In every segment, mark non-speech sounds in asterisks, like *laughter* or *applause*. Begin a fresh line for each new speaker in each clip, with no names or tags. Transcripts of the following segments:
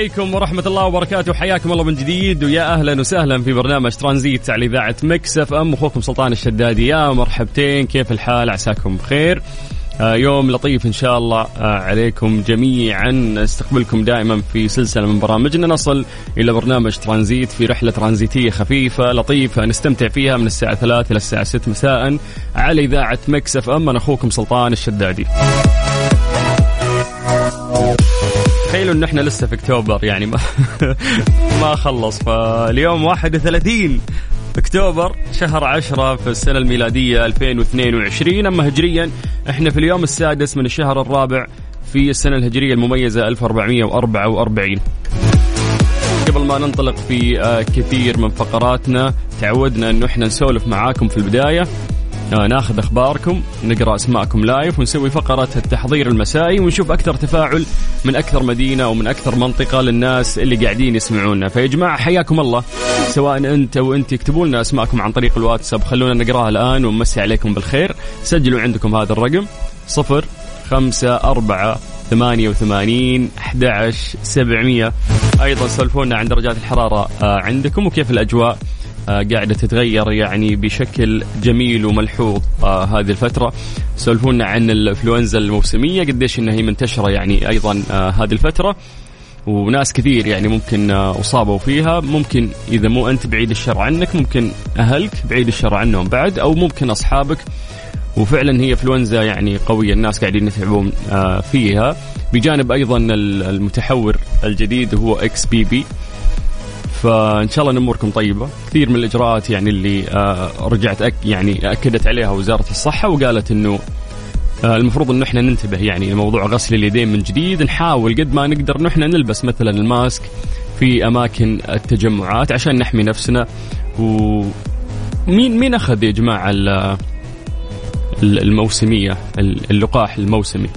عليكم ورحمة الله وبركاته. حياكم الله من جديد ويا أهلا وسهلا في برنامج ترانزيت على إذاعة Mix FM. أخوكم سلطان الشدادي يا مرحبتين كيف الحال؟ عساكم بخير. آه، يوم لطيف إن شاء الله آه، عليكم جميعا. نستقبلكم دائما في سلسلة من برامجنا. نصل إلى برنامج ترانزيت في رحلة ترانزيتية خفيفة لطيفة نستمتع فيها من الساعة 3 إلى الساعة 6 مساء على إذاعة Mix FM. أنا أخوكم سلطان الشدادي. تخيلوا إن إحنا لسه في أكتوبر يعني ما *laughs* ما خلص. فاليوم 31 أكتوبر شهر 10 في السنة الميلادية 2022 أما هجريا إحنا في اليوم السادس من الشهر الرابع في السنة الهجرية المميزة 1444 قبل ما ننطلق في آه، كثير من فقراتنا تعودنا انه إحنا نسولف معاكم في البداية. آه، ناخذ أخباركم نقرأ أسماءكم لايف ونسوي فقرة التحضير المسائي ونشوف أكثر تفاعل من أكثر مدينة ومن أكثر منطقة للناس اللي قاعدين يسمعونا. فيا جماعة حياكم الله. سواء أنت أو انت اكتبوا لنا أسماءكم عن طريق الواتساب خلونا نقراها الآن ونمسي عليكم بالخير. سجلوا عندكم هذا الرقم صفر خمسة أربعة ثمانية وثمانين أحد سبعمية. أيضا سولفونا عن درجات الحرارة آه، عندكم وكيف الأجواء. آه، قاعدة تتغير يعني بشكل جميل وملحوظ آه، هذه الفترة. سولفونا عن الإنفلونزا الموسمية قديش إنها هي منتشرة يعني أيضا آه، هذه الفترة. وناس كثير يعني ممكن أصابوا فيها. ممكن إذا مو أنت بعيد الشر عنك ممكن أهلك بعيد الشر عنهم بعد أو ممكن أصحابك. وفعلا هي إنفلونزا يعني قوية الناس قاعدين يتعبون فيها. بجانب أيضا ال- المتحور الجديد هو XBB. فإن شاء الله إن أموركم طيبة. كثير من الإجراءات يعني اللي آه، رجعت أك يعني أكدت عليها وزارة الصحة وقالت إنه آه، المفروض إنه إحنا ننتبه يعني لموضوع غسل اليدين من جديد. نحاول قد ما نقدر إنه إحنا نلبس مثلا الماسك في أماكن التجمعات عشان نحمي نفسنا. و مين أخذ يا جماعة ال- ال- الموسمية اللقاح الموسمي؟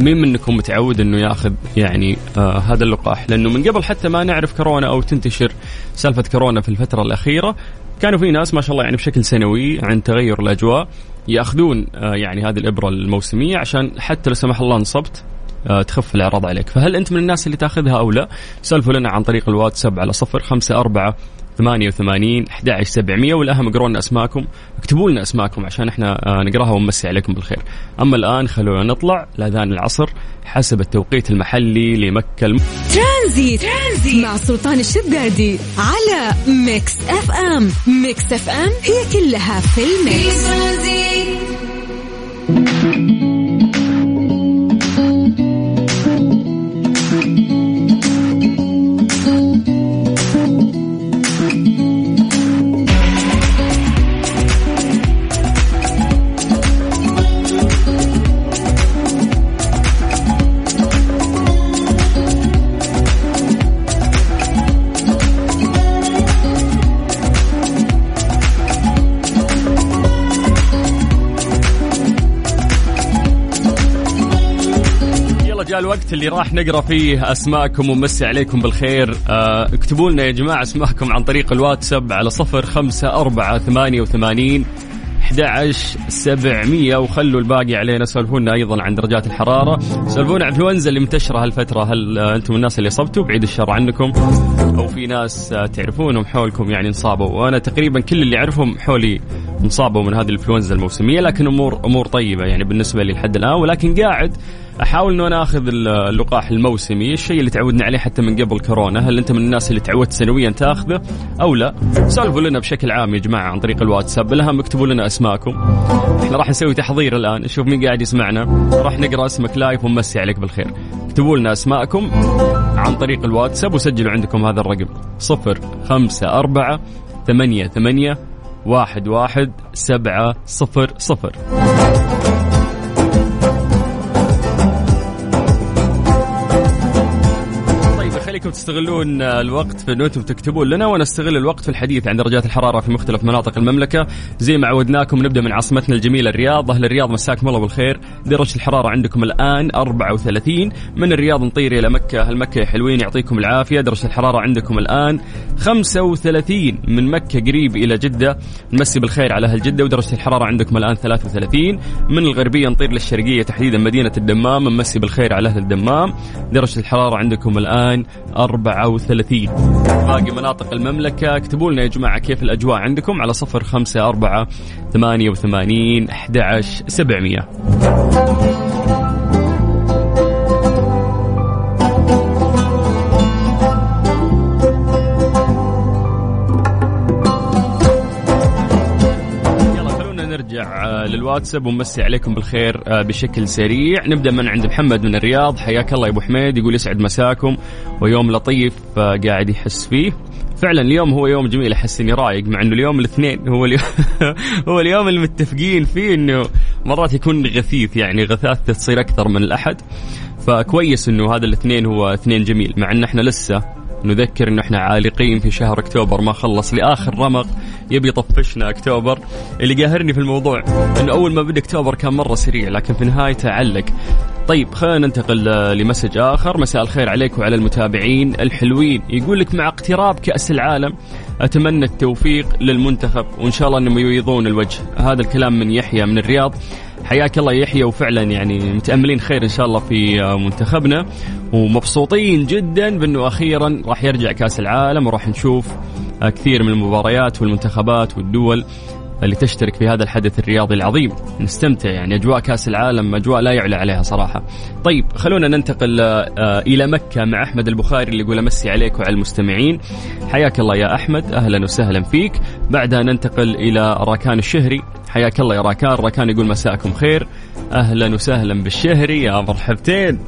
مين منكم متعود إنه ياخذ يعني آه هذا اللقاح؟ لأنه من قبل حتى ما نعرف كورونا أو تنتشر سالفة كورونا في الفترة الأخيرة كانوا في ناس ما شاء الله يعني بشكل سنوي عن تغير الأجواء يأخذون آه يعني هذه الإبرة الموسمية عشان حتى لو سمح الله انصبت آه تخف الأعراض عليك. فهل أنت من الناس اللي تأخذها أو لا؟ سولفوا لنا عن طريق الواتساب على صفر خمسة أربعة 88 11 700 والاهم اقروا لنا أسماءكم. اكتبوا لنا أسماءكم عشان إحنا آه، نقراها ونمسي عليكم بالخير. أما الآن خلونا نطلع لأذان العصر حسب التوقيت المحلي لمكة الم...
ترانزيت, ترانزيت مع سلطان الشدادي على ميكس اف ام ميكس اف ام هي كلها في
في
الميكس.
ترانزيت
الوقت اللي راح نقرأ فيه أسماءكم ونمسي عليكم بالخير. آه اكتبوا لنا يا جماعة أسماءكم عن طريق الواتساب على صفر خمسة أربعة ثمانية وثمانين 11 700 وخلوا الباقي علينا سولفونا أيضا عن درجات الحرارة. سولفونا عن الانفلونزا اللي منتشرة هالفترة. هل آه، أنتم الناس اللي صبتوا؟ بعيد الشر عنكم. أو في ناس آه، تعرفونهم حولكم يعني انصابوا. وأنا تقريبا كل اللي أعرفهم حولي انصابوا من هذه الإنفلونزا الموسمية لكن أمور أمور طيبة يعني بالنسبة لي لحد الآن. ولكن قاعد أحاول إنه أنا آخذ اللقاح الموسمي الشيء اللي تعودنا عليه حتى من قبل كورونا هل أنت من الناس اللي تعودت سنويا تأخذه أو لا؟ سولفوا لنا بشكل عام يا جماعة عن طريق الواتساب الاهم اكتبوا لنا اسماءكم إحنا راح نسوي تحضير الآن نشوف مين قاعد يسمعنا. راح نقرأ اسمك لايف ونمسي عليك بالخير. اكتبوا لنا أسماءكم عن طريق الواتساب وسجلوا عندكم هذا الرقم. صفر خمسة أربعة ثمانية ثمانية واحد واحد سبعة صفر صفر. خليكم تستغلون الوقت في أنتم تكتبون لنا ونستغل الوقت في الحديث عن درجات الحرارة في مختلف مناطق المملكة. زي ما عودناكم نبدأ من عاصمتنا الجميلة الرياض. أهل الرياض مساكم الله بالخير. درجه الحرارة عندكم الآن 34 من الرياض نطير إلى مكة. أهل مكة حلوين يعطيكم العافية. درجة الحرارة عندكم الآن 35 من مكة قريب إلى جدة. نمسي بالخير على أهل جدة. ودرجة الحرارة عندكم الآن 33 من الغربية نطير للشرقيه تحديدا مدينة الدمام. نمسي بالخير على أهل الدمام. درجة الحرارة عندكم الآن 34 باقي مناطق المملكة. اكتبوا لنا يا جماعة كيف الأجواء عندكم على صفر خمسة أربعة ثمانية وثمانين أحد عشر سبعمية. نرجع آه، للواتساب ونمسي عليكم بالخير آه، بشكل سريع. نبدأ من عند محمد من الرياض. حياك الله يا أبو حميد. يقول يسعد مساكم. ويوم لطيف آه، قاعد يحس فيه. فعلا اليوم هو يوم جميل. أحس إني رايق مع إنه اليوم الاثنين *laughs* هو اليوم *laughs* هو اليوم المتفقين فيه إنه مرات يكون غثيث يعني غثاثته تصير أكثر من الأحد. فكويس إنه هذا الاثنين هو اثنين جميل مع إن إحنا لسه نذكر انه إحنا عالقين في شهر أكتوبر ما خلص لآخر رمق يبي يطفشنا أكتوبر. اللي قاهرني في الموضوع انه أول ما بدأ أكتوبر كان مرة سريع لكن في نهايته علق طيب خلينا ننتقل لمسج آخر. مساء الخير عليك وعلى المتابعين الحلوين. يقول لك مع اقتراب كأس العالم أتمنى التوفيق للمنتخب وإن شاء الله إنهم يبيضون الوجه. هذا الكلام من يحيى من الرياض. حياك الله يحيى وفعلا يعني متأملين خير إن شاء الله في منتخبنا. ومبسوطين جدا بأنه أخيرا راح يرجع كأس العالم وراح نشوف كثير من المباريات والمنتخبات والدول اللي تشترك في هذا الحدث الرياضي العظيم. نستمتع يعني أجواء كأس العالم أجواء لا يعلى عليها صراحة. طيب خلونا ننتقل آه، إلى مكة مع أحمد البخاري اللي يقول أمسي عليك وعلى المستمعين. حياك الله يا أحمد أهلا وسهلا فيك. بعدها ننتقل إلى راكان الشهري. حياك الله يا راكان. راكان يقول مساءكم خير. أهلا وسهلا بالشهري يا مرحبتين.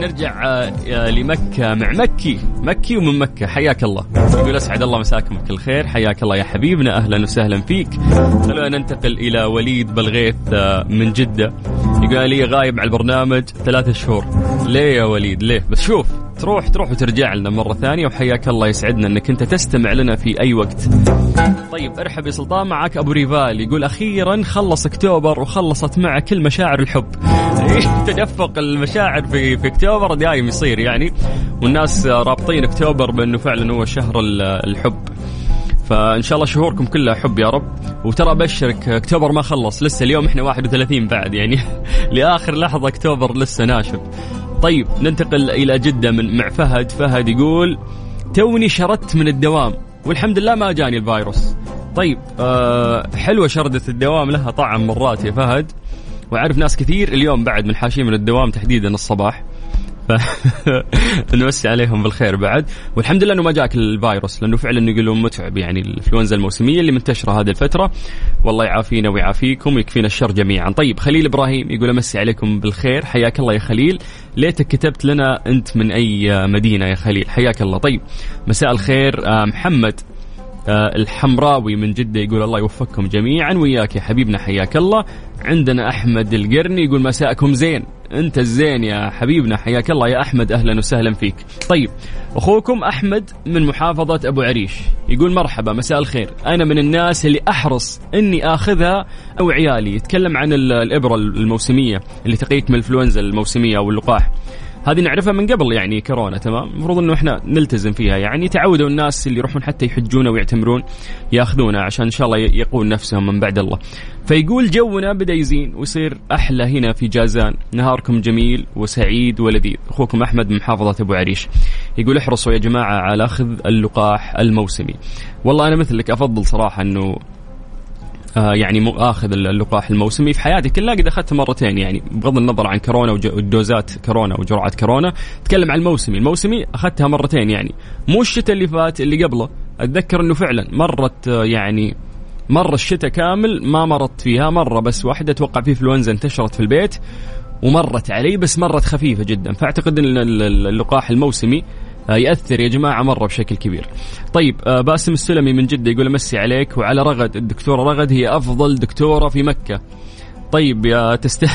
نرجع آه، لمكة مع مكي. مكي ومن مكة. حياك الله. يقول أسعد الله مساكم بكل خير. حياك الله يا حبيبنا. أهلا وسهلا فيك. خلونا ننتقل إلى وليد بلغيث آه، من جدة. يقول لي غايب على البرنامج ثلاثة شهور. ليه يا وليد؟ ليه؟ بس شوف. تروح تروح وترجع لنا مرة ثانية وحياك الله يسعدنا أنك أنت تستمع لنا في أي وقت. طيب ارحب يا سلطان معك أبو ريفال يقول أخيرا خلص أكتوبر وخلصت معه كل مشاعر الحب. تدفق المشاعر في في أكتوبر دايم يصير يعني والناس رابطين أكتوبر بأنه فعلا هو شهر الحب. فإن شاء الله شهوركم كلها حب يا رب. وترى أبشرك أكتوبر ما خلص لسه اليوم إحنا 31 بعد يعني. *laughs* لآخر لحظة أكتوبر لسه ناشف. طيب ننتقل إلى جدة من مع فهد. فهد يقول توني شردت من الدوام والحمد لله ما جاني الفيروس. طيب أه حلوة شردة الدوام لها طعم مرات يا فهد. وأعرف ناس كثير اليوم بعد من حاشين من الدوام تحديدا الصباح. *laughs* نمسي عليهم بالخير بعد. والحمد لله إنه ما جاك الفيروس لأنه فعلا يقولون متعب يعني الإنفلونزا الموسمية اللي منتشرة هذه الفترة. والله يعافينا ويعافيكم ويكفينا الشر جميعا. طيب خليل إبراهيم يقول أمسي عليكم بالخير. حياك الله يا خليل. ليتك كتبت لنا أنت من أي مدينة يا خليل؟ حياك الله. طيب مساء الخير. آه، محمد آه، الحمراوي من جدة يقول الله يوفقكم جميعا. وياك يا حبيبنا حياك الله. عندنا أحمد القرني يقول مساءكم زين. أنت الزين يا حبيبنا حياك الله. يا أحمد أهلا وسهلا فيك. طيب أخوكم أحمد من محافظة أبو عريش يقول مرحبا مساء الخير. أنا من الناس اللي أحرص إني آخذها أو عيالي. يتكلم عن الإبرة الموسمية اللي تقيك من الإنفلونزا الموسمية أو اللقاح هذه نعرفها من قبل يعني كورونا تمام؟ المفروض إنه إحنا نلتزم فيها. يعني تعودوا الناس اللي يروحون حتى يحجون ويعتمرون ياخذونها عشان إن شاء الله يقون نفسهم من بعد الله. فيقول جونا بدأ يزين ويصير أحلى هنا في جازان. نهاركم جميل وسعيد ولذيذ. أخوكم أحمد من محافظة أبو عريش. يقول احرصوا يا جماعة على أخذ اللقاح الموسمي. والله أنا مثلك أفضل صراحة إنه يعني مو آخذ اللقاح الموسمي في حياتي. كلها قد اخذته مرتين يعني بغض النظر عن كورونا ودوزات كورونا وجرعات كورونا تكلم عن الموسمي. الموسمي أخذتها مرتين يعني مو الشتاء اللي فات اللي قبله. أتذكر إنه فعلا مرت آه يعني مر الشتاء كامل ما مرضت فيها مرة بس واحدة أتوقع في إنفلونزا انتشرت في البيت ومرت علي بس مرت خفيفة جدا. فأعتقد إن اللقاح الموسمي آه، يأثر يا جماعة مرة بشكل كبير. طيب آه، باسم السلمي من جدة يقول امسي عليك وعلى رغد الدكتوره رغد هي أفضل دكتورة في مكة. طيب يا تست...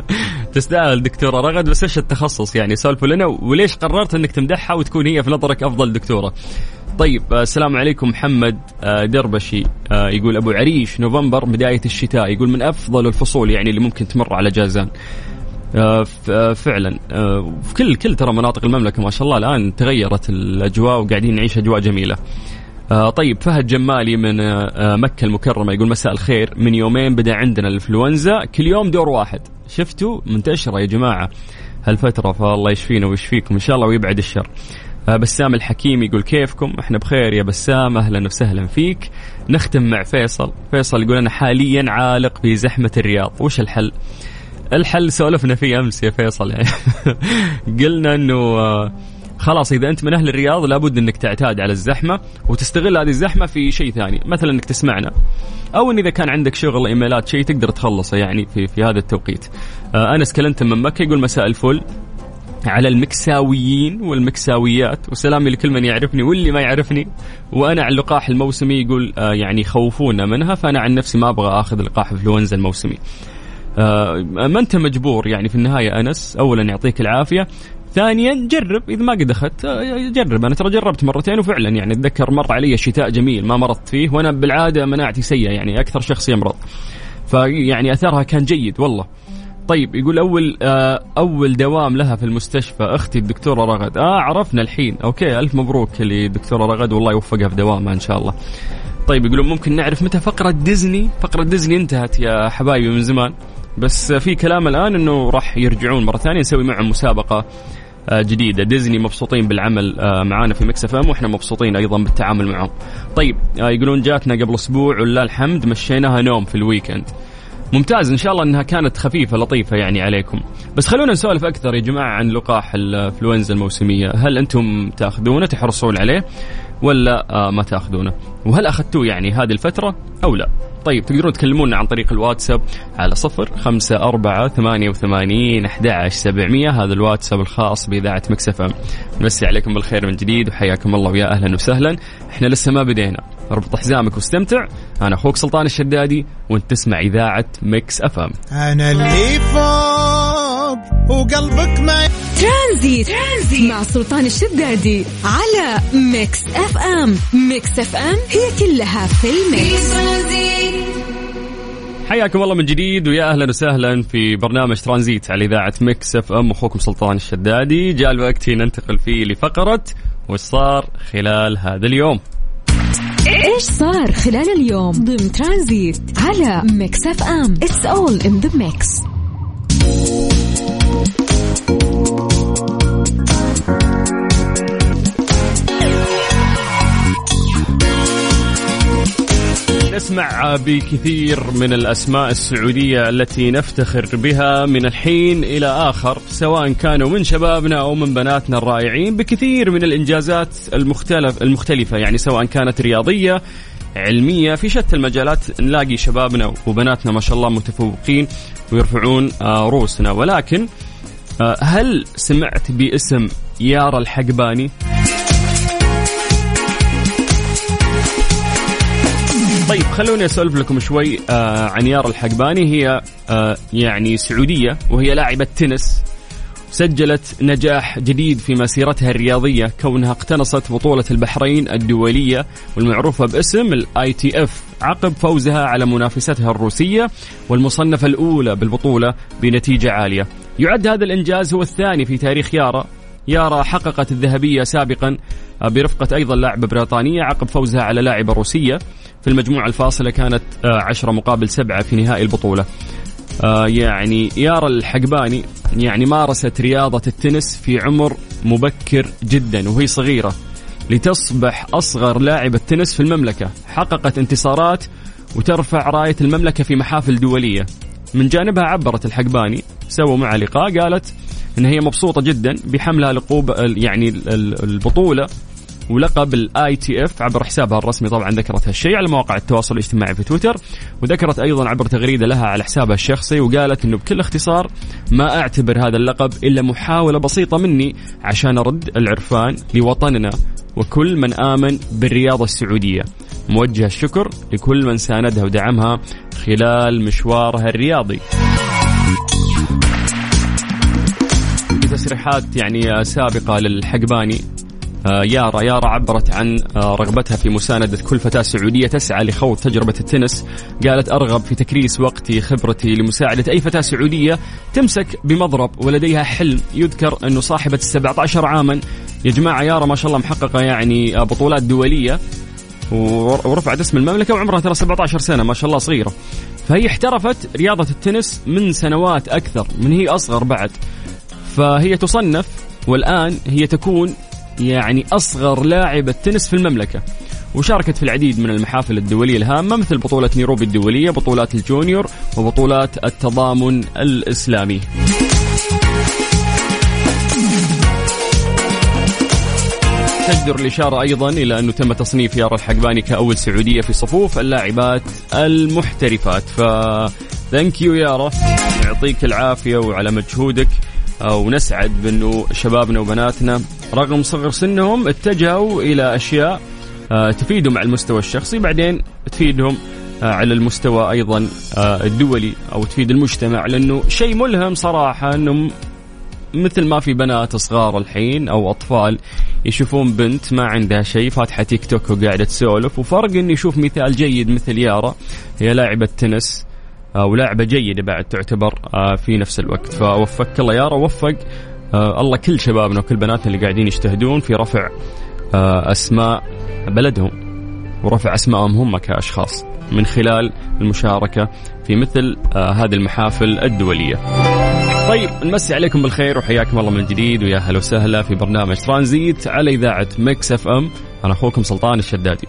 *laughs* تستاهل دكتورة رغد بس إيش التخصص يعني سولفوا لنا وليش قررت إنك تمدحها وتكون هي في نظرك أفضل دكتورة؟ طيب آه، السلام عليكم محمد دربشي يقول أبو عريش نوفمبر بداية الشتاء يقول من أفضل الفصول يعني اللي ممكن تمر على جازان آه، آه، فعلا. آه، في كل كل ترى مناطق المملكة ما شاء الله الآن تغيرت الأجواء وقاعدين نعيش أجواء جميلة. طيب فهد جمالي من مكة المكرمة يقول مساء الخير. من يومين بدأ عندنا الإنفلونزا كل يوم دور واحد. شفتوا؟ منتشرة يا جماعة هالفترة فالله يشفينا ويشفيكم إن شاء الله ويبعد الشر. بسام الحكيم يقول كيفكم؟ إحنا بخير يا بسام أهلا وسهلا فيك. نختم مع فيصل. فيصل يقول أنا حاليا عالق في زحمه الرياض. وش الحل؟ الحل سولفنا فيه أمس يا فيصل يعني. *laughs* قلنا إنه آه، خلاص إذا أنت من أهل الرياض لابد إنك تعتاد على الزحمة وتستغل هذه الزحمة في شيء ثاني مثلا إنك تسمعنا. أو إن إذا كان عندك شغل إيميلات شيء تقدر تخلصه يعني في في هذا التوقيت. آه أنس كلنتم من مكة يقول مساء الفل. على المكساويين والمكساويات وسلامي لكل من يعرفني واللي ما يعرفني. وأنا على اللقاح الموسمي يقول آه يعني خوفونا منها فأنا عن نفسي ما أبغى آخذ لقاح انفلونزا الموسمي. ما انت مجبور يعني في النهاية أنس اولا يعطيك العافية ثانيا جرب إذا ما قد أخذت آه، جرب. أنا ترى جربت مرتين وفعلا يعني أتذكر مر علي شتاء جميل ما مرضت فيه وأنا بالعادة مناعتي سيئة يعني أكثر شخص يمرض. فيعني أثرها كان جيد والله. طيب يقول أول آه أول دوام لها في المستشفى أختي الدكتورة رغد. آه عرفنا الحين. okay ألف مبروك للدكتوره رغد والله يوفقها في دوامها إن شاء الله. طيب يقولون ممكن نعرف متى فقرة ديزني؟ فقرة ديزني انتهت يا حبايبي من زمان. بس في كلام الآن إنه راح يرجعون مرة ثانية نسوي معهم مسابقة آه، جديدة. ديزني مبسوطين بالعمل آه، معانا في Mix FM وإحنا مبسوطين أيضا بالتعامل معهم. طيب آه، يقولون جاتنا قبل أسبوع ولله الحمد مشيناها نوم في ال weekend. ممتاز إن شاء الله إنها كانت خفيفة لطيفة يعني عليكم. بس خلونا نسولف أكثر يا جماعة عن لقاح الإنفلونزا الموسمية. هل أنتم تأخذونه تحرصون عليه؟ ولا ما تاخذونه. وهل أخذتوه يعني هذه الفترة أو لا؟ طيب تقدرون تكلمونا عن طريق الواتساب على صفر خمسة أربعة ثمانية وثمانين أحد سبعمية. هذا الواتساب الخاص بإذاعة مكسفة نمسي عليكم بالخير من جديد وحياكم الله ويا أهلا وسهلا. إحنا لسه ما بدينا. اربط حزامك واستمتع. أنا أخوك سلطان الشدادي وأنت تسمع إذاعة Mix FM.
أنا اللي فوق. وقلبك ما
ترانزيت, ترانزيت. مع سلطان الشدادي على Mix FM. Mix FM هي كلها في ال mix.
حياكم الله من جديد ويا أهلا وسهلا في برنامج ترانزيت على إذاعة Mix FM. أخوكم سلطان الشدادي. جاء الوقت ننتقل فيه لفقرة وش صار خلال هذا اليوم؟
إيش صار خلال اليوم؟ ضمن ترانزيت على Mix FM. It's all in the mix
نسمع بكثير من الأسماء السعودية التي نفتخر بها من الحين إلى آخر سواء كانوا من شبابنا أو من بناتنا الرائعين بكثير من الإنجازات المختلف المختلفة يعني سواء كانت رياضية علمية في شتى المجالات نلاقي شبابنا وبناتنا ما شاء الله متفوقين ويرفعون آه، رؤوسنا ولكن آه، هل سمعت باسم يارا الحقباني؟ طيب خلوني أسولف لكم شوي آه عن يارا الحقباني. هي آه يعني سعودية وهي لاعبة تنس. سجلت نجاح جديد في مسيرتها الرياضية كونها اقتنصت بطولة البحرين الدولية والمعروفة باسم ال ITF عقب فوزها على منافستها الروسية والمصنفة الأولى بالبطولة بنتيجة عالية. يعد هذا الإنجاز هو الثاني في تاريخ يارا. يارا حققت الذهبية سابقا برفقة أيضا لاعبة بريطانية عقب فوزها على لاعبة روسية. في المجموعة الفاصلة كانت آه، عشرة مقابل سبعة في نهائي البطولة. آه، يعني يارا الحقباني يعني مارست رياضة التنس في عمر مبكر جدا وهي صغيرة لتصبح أصغر لاعبة تنس في المملكة. حققت انتصارات وترفع راية المملكة في محافل دولية. من جانبها عبرت الحقباني سووا معها لقاء قالت إن هي مبسوطة جدا بحملها لقب يعني البطولة ولقب ال ITF عبر حسابها الرسمي طبعا ذكرت هالشيء على مواقع التواصل الاجتماعي في تويتر وذكرت أيضا عبر تغريدة لها على حسابها الشخصي وقالت إنه بكل اختصار ما أعتبر هذا اللقب إلا محاولة بسيطة مني عشان أرد العرفان لوطننا وكل من آمن بالرياضة السعودية. موجه الشكر لكل من ساندها ودعمها خلال مشوارها الرياضي. تصريحات يعني سابقة للحقباني. آه، يارا يارا عبرت عن آه، رغبتها في مساندة كل فتاة سعودية تسعى لخوض تجربة التنس. قالت أرغب في تكريس وقتي خبرتي لمساعدة أي فتاة سعودية تمسك بمضرب ولديها حلم. يذكر أنه صاحبة السبعة عشر عاما يا جماعة يارا ما شاء الله محققة يعني آه، بطولات دولية. ورفعت اسم المملكة وعمرها ترى 17 سنة ما شاء الله صغيرة. فهي احترفت رياضة التنس من سنوات أكثر من هي أصغر بعد. فهي تصنف والآن هي تكون يعني أصغر لاعبة تنس في المملكة. وشاركت في العديد من المحافل الدولية الهامة مثل بطولة نيروبي الدولية بطولات ال junior وبطولات التضامن الإسلامي. تجدر الإشارة أيضا إلى أنه تم تصنيف يارا الحقباني كأول سعودية في صفوف اللاعبات المحترفات. ف thank you يارا. يعطيك العافية وعلى مجهودك. ونسعد بأنه شبابنا وبناتنا رغم صغر سنهم اتجهوا إلى أشياء آه، تفيدهم على المستوى الشخصي بعدين تفيدهم آه، على المستوى أيضا آه، الدولي أو تفيد المجتمع لأنه شيء ملهم صراحة انه مثل ما في بنات صغار الحين أو أطفال يشوفون بنت ما عندها شيء فاتحة تيك توك وقاعدة تسولف وفرق اني يشوف مثال جيد مثل يارا هي لاعبة تنس. ولاعبه جيدة بعد تعتبر آه، في نفس الوقت فوفقك الله يارا وفق آه، الله كل شبابنا وكل بناتنا اللي قاعدين يجتهدون في رفع أسماء بلدهم ورفع أسمائهم هم كأشخاص من خلال المشاركة في مثل هذه المحافل الدولية. طيب نمسي عليكم بالخير وحياكم الله من جديد ويا هلا وسهلا في برنامج ترانزيت على إذاعة مكس أف أم أنا أخوكم سلطان الشدادي.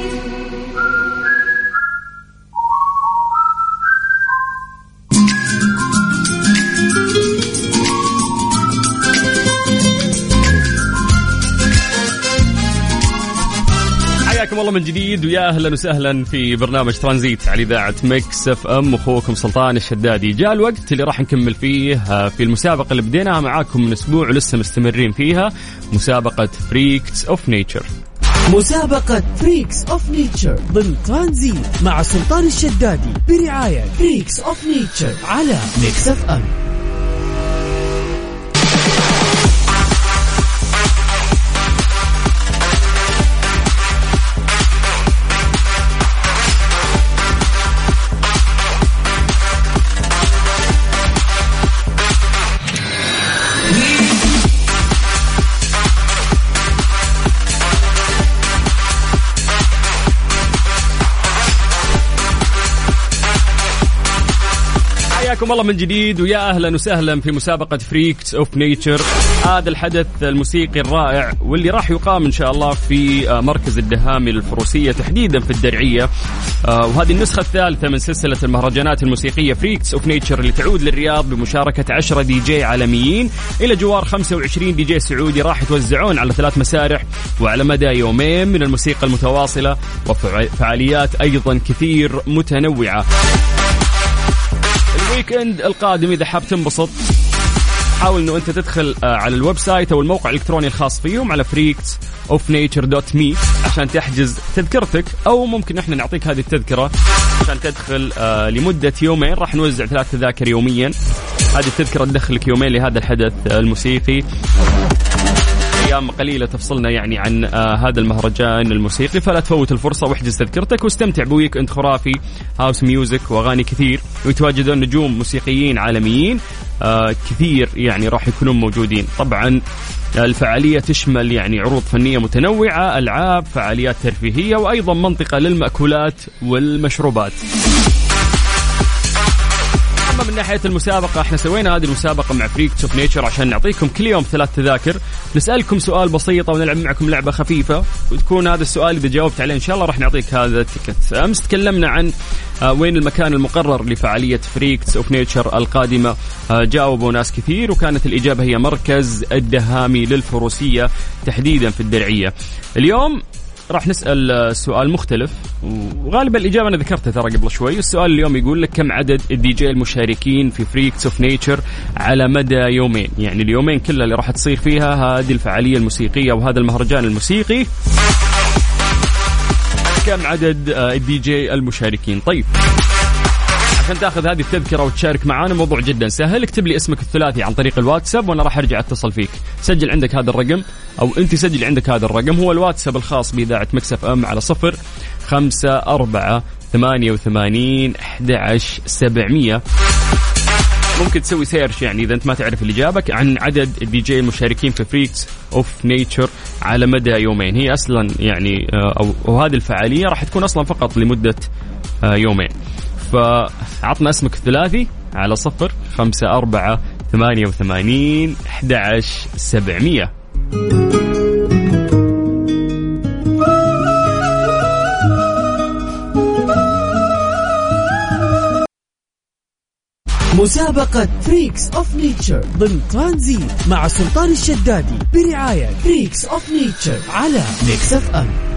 جديد ويا أهلا وسهلا في برنامج ترانزيت على إذاعة Mix FM. أخوكم سلطان الشدادي. جاء الوقت اللي راح نكمل فيه آه، في المسابقة اللي بديناها معاكم من أسبوع ولسه مستمرين فيها مسابقة Freaks of Nature
مسابقة Freaks of Nature ضمن ترانزيت مع سلطان الشدادي برعاية Freaks of Nature على Mix
FM. الله من جديد ويا أهلا وسهلا في مسابقة Freaks of Nature هذا الحدث الموسيقي الرائع واللي راح يقام إن شاء الله في آه، مركز الدهامي للفروسية تحديدا في الدرعية. آه، وهذه النسخة الثالثة من سلسلة المهرجانات الموسيقية Freaks of Nature اللي تعود للرياض بمشاركة 10 دي جي عالميين. إلى جوار 25 دي جي سعودي راح يتوزعون على ثلاث مسارح وعلى مدى يومين من الموسيقى المتواصلة وفعاليات أيضا كثير متنوعة. ال weekend القادم إذا حاب تنبسط حاول إنه أنت تدخل آه، على ال website أو الموقع الإلكتروني الخاص فيهم على Freaks of Nature dot me عشان تحجز تذكرتك أو ممكن إحنا نعطيك هذه التذكرة عشان تدخل آه، لمدة يومين. راح نوزع ثلاث تذاكر يوميا. هذه التذكرة تدخلك يومين لهذا الحدث الموسيقي. أيام قليلة تفصلنا يعني عن آه هذا المهرجان الموسيقي. فلا تفوت الفرصة واحجز تذكرتك واستمتع ب weekend خرافي house music وأغاني كثير. ويتواجدون نجوم موسيقيين عالميين آه كثير يعني راح يكونون موجودين. طبعا الفعالية تشمل يعني عروض فنية متنوعة ألعاب فعاليات ترفيهية وأيضا منطقة للمأكولات والمشروبات. من ناحية المسابقة إحنا سوينا هذه المسابقة مع Freaks of Nature عشان نعطيكم كل يوم ثلاث تذاكر. نسألكم سؤال بسيط ونلعب معكم لعبة خفيفة وتكون هذا السؤال إذا جاوبت عليه إن شاء الله راح نعطيك هذا ال ticket. أمس تكلمنا عن آه، وين المكان المقرر لفعالية Freaks of Nature القادمة. آه، جاوبوا ناس كثير وكانت الإجابة هي مركز الدهامي للفروسية تحديدا في الدرعية. اليوم راح نسأل سؤال مختلف. وغالبا الإجابة أنا ذكرتها ترى قبل شوي. السؤال اليوم يقول لك كم عدد الدي جي المشاركين في Freaks of Nature على مدى يومين؟ يعني اليومين كلها اللي راح تصير فيها هذه الفعالية الموسيقية وهذا المهرجان الموسيقي. كم عدد آه، الدي جي المشاركين؟ طيب. عشان تاخذ هذه التذكرة وتشارك معانا. موضوع جدا سهل. اكتب لي اسمك الثلاثي عن طريق الواتساب وأنا راح أرجع أتصل فيك. سجل عندك هذا الرقم أو أنت سجل عندك هذا الرقم. هو الواتساب الخاص بإذاعة Mix FM على صفر خمسة أربعة ثمانية وثمانين أحد عشر سبعمية. ممكن تسوي search يعني إذا أنت ما تعرف الاجابه عن عدد الدي جي المشاركين في Freaks of Nature على مدى يومين. هي أصلا يعني آه، أو وهذه الفعالية راح تكون أصلا فقط لمدة آه، يومين. فعطنا اسمك الثلاثي على صفر خمسة أربعة ثمانية وثمانين أحد عشر سبعمية.
مسابقة Freaks of Nature ضمن ترانزيت مع سلطان الشدادي برعاية Freaks of Nature على Mix FM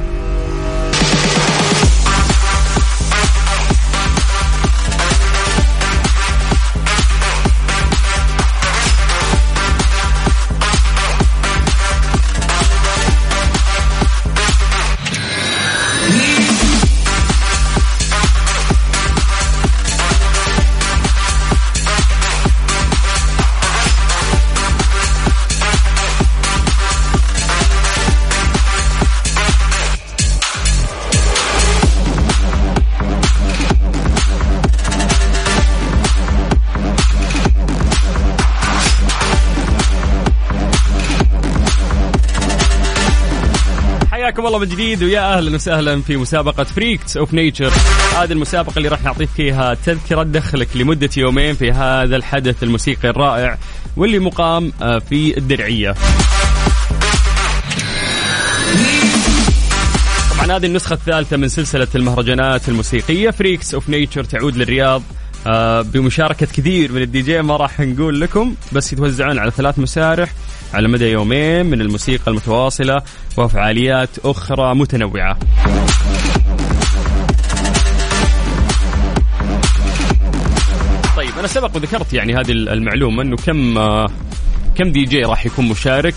حياكم الله من جديد ويا أهلا وسهلا في مسابقة Freaks of Nature هذه المسابقة اللي راح نعطيك فيها تذكرة تدخلك لمدة يومين في هذا الحدث الموسيقي الرائع واللي مقام آه، في الدرعية. طبعا هذه النسخة الثالثة من سلسلة المهرجانات الموسيقية. Freaks of Nature تعود للرياض آه، بمشاركة كثير من الدي جي ما راح نقول لكم بس يتوزعون على ثلاث مسارح. على مدى يومين من الموسيقى المتواصلة وفعاليات أخرى متنوعة. طيب أنا سبق وذكرت يعني هذه المعلومة أنه كم آه، كم دي جي راح يكون مشارك.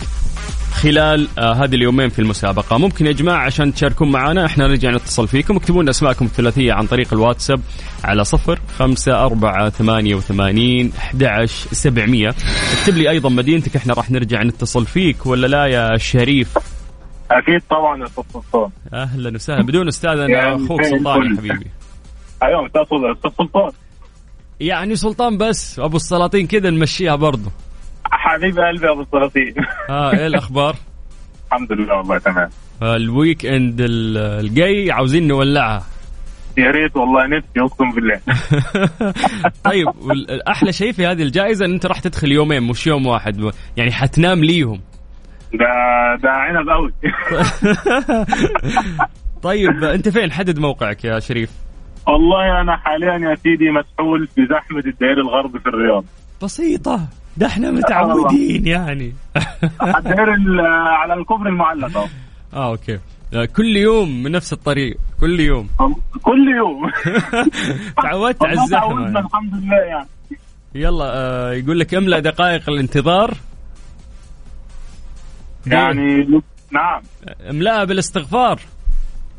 خلال آه هذه اليومين في المسابقة. ممكن يا جماعة عشان تشاركون معنا إحنا نرجع نتصل فيكم. اكتبوا لنا أسماءكم الثلاثية عن طريق الواتساب على صفر خمسة أربعة ثمانية وثمانين أحد عشر سبعمية. اكتب لي أيضا مدينتك إحنا راح نرجع نتصل فيك ولا لا يا شريف؟
أكيد طبعا يا أستاذ سلطان.
أهلا وسهلا. بدون أستاذ أنا
يعني
أخوك سلطان يا. حبيبي.
أستاذ أستاذ سلطان.
يعني سلطان بس أبو السلاطين كذا نمشيها برضو.
حبيب قلبي أبو السلاطين
ها إيه الأخبار؟ *laughs*
الحمد لله والله تمام.
الويك إند ال- الجاي عاوزين نولعها.
يا ريت والله نفسي أقسم بالله. *laughs*
طيب أحلى شيء في هذه الجائزة إن أنت راح تدخل يومين مش يوم واحد. يعني حتنام ليهم.
ده ده عنب قوي *laughs*
طيب أنت فين؟ حدد موقعك يا شريف.
والله أنا حاليا يا سيدي مسحول في زحمة الدائري الغربي في الرياض.
بسيطة. ده إحنا متعودين يعني.
ال- على الكوبري المعلق أهو.
آه أوكي. آه، كل يوم من نفس الطريق. كل يوم.
كل يوم. *laughs*
تعودت على الزحمة.
الحمد لله يعني.
يلا آه، يقول لك املأ دقائق الانتظار.
يعني نعم.
املأها بالاستغفار.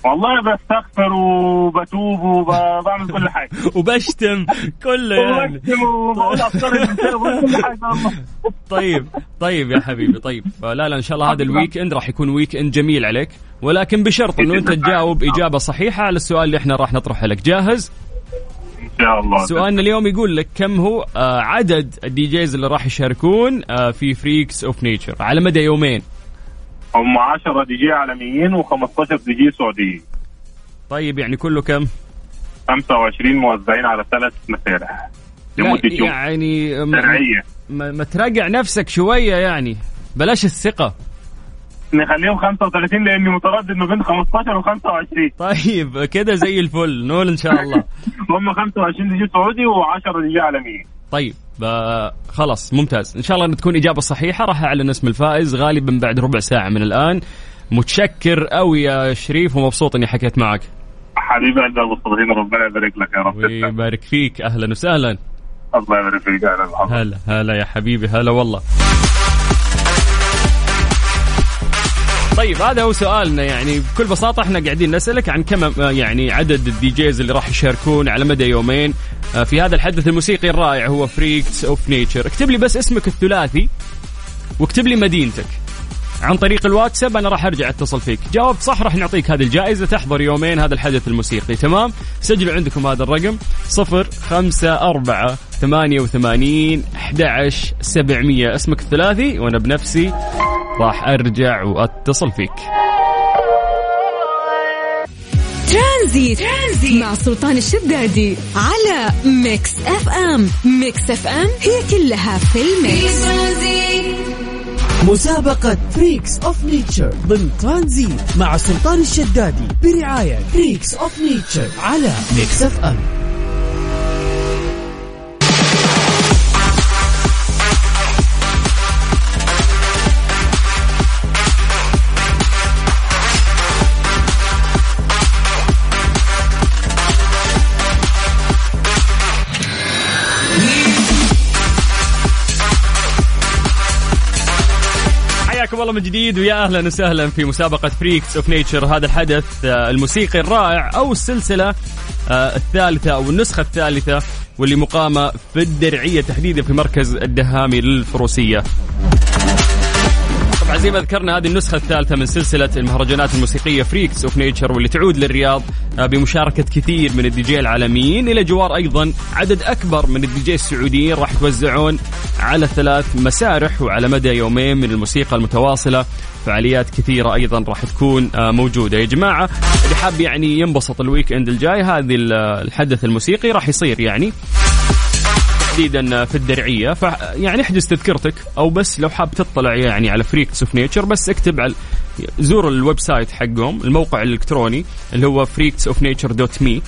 والله بستغفر وبتوب وبعمل كل حاجة. *laughs*
وبشتم كله يعني.
وبكتب وبقول كل حاجة *laughs*
طيب طيب يا حبيبي طيب. لا لا إن شاء الله هذا ال weekend راح يكون weekend جميل عليك. ولكن بشرط إنه أنت تجاوب إجابة صحيحة على السؤال اللي إحنا راح نطرحه لك. جاهز؟
شاء الله.
سؤالنا اليوم يقول لك كم هو آه عدد ال DJs اللي راح يشاركون آه في Freaks of Nature على مدى يومين.
هم 10 دي جي عالميين و15 D J سعوديين.
طيب يعني كله كم؟
25 موزعين على ثلاث مسارح. لمده
لا،
يوم
يعني ما, ما, ما تراجع نفسك شوية يعني. بلاش الثقة.
نخليهم 35 لأني متردد ما بين 15 و25
طيب كده زي الفل. نقول إن شاء الله. *laughs*
هم 25 دي جي سعودي و10 دي جي عالميين.
طيب. خلاص ممتاز. إن شاء الله إن تكون إجابة صحيحة راح أعلن اسم الفائز. غالبا بعد ربع ساعة من الآن. متشكر قوي يا شريف ومبسوط إني حكيت معك.
حبيبي قلبي المستضيفين ربنا يبارك لك يا رب.
ويبارك فيك. أهلا وسهلا.
الله يبارك فيك أهلا.
هلا هلا يا حبيبي هلا والله. طيب هذا هو سؤالنا. يعني بكل بساطة إحنا قاعدين نسألك عن كم يعني عدد ال DJs اللي راح يشاركون على مدى يومين. آه، في هذا الحدث الموسيقي الرائع هو Freaks of Nature اكتب لي بس اسمك الثلاثي واكتب لي مدينتك. عن طريق الواتساب أنا راح أرجع أتصل فيك. جاوبت صح راح نعطيك هذه الجائزة. تحضر يومين هذا الحدث الموسيقي. تمام؟ سجلوا عندكم هذا الرقم صفر خمسة أربعة ثمانية وثمانين أحد سبعمية. اسمك الثلاثي وأنا بنفسي راح أرجع وأتصل فيك.
ترانزيت, ترانزيت مع سلطان الشدادي على Mix FM. Mix FM هي كلها في ال
mix.
مسابقة Freaks of Nature ضمن ترانزيت مع سلطان الشدادي برعاية Freaks of Nature على Mix FM.
حياكم الله من جديد ويا أهلا وسهلا في مسابقة Freaks of Nature هذا الحدث آه، الموسيقي الرائع أو السلسلة آه، الثالثة أو النسخة الثالثة واللي مقامة في الدرعية تحديدا في مركز الدهامي للفروسية. طبعا زي ما ذكرنا هذه النسخة الثالثة من سلسلة المهرجانات الموسيقية Freaks of Nature واللي تعود للرياض آه، بمشاركة كثير من الدي جي العالميين إلى جوار أيضا عدد أكبر من الدي جي السعوديين راح يتوزعون على ثلاث مسارح وعلى مدى يومين من الموسيقى المتواصلة. فعاليات كثيرة أيضا راح تكون آه، موجودة. يا جماعة اللي حاب يعني ينبسط ال weekend الجاي هذه ال- الحدث الموسيقي راح يصير يعني. تحديدا في الدرعية. ف يعني احجز تذكرتك أو بس لو حاب تطلع يعني على Freaks of Nature بس اكتب على زور ال website حقهم الموقع الإلكتروني اللي هو Freaks of Nature dot me.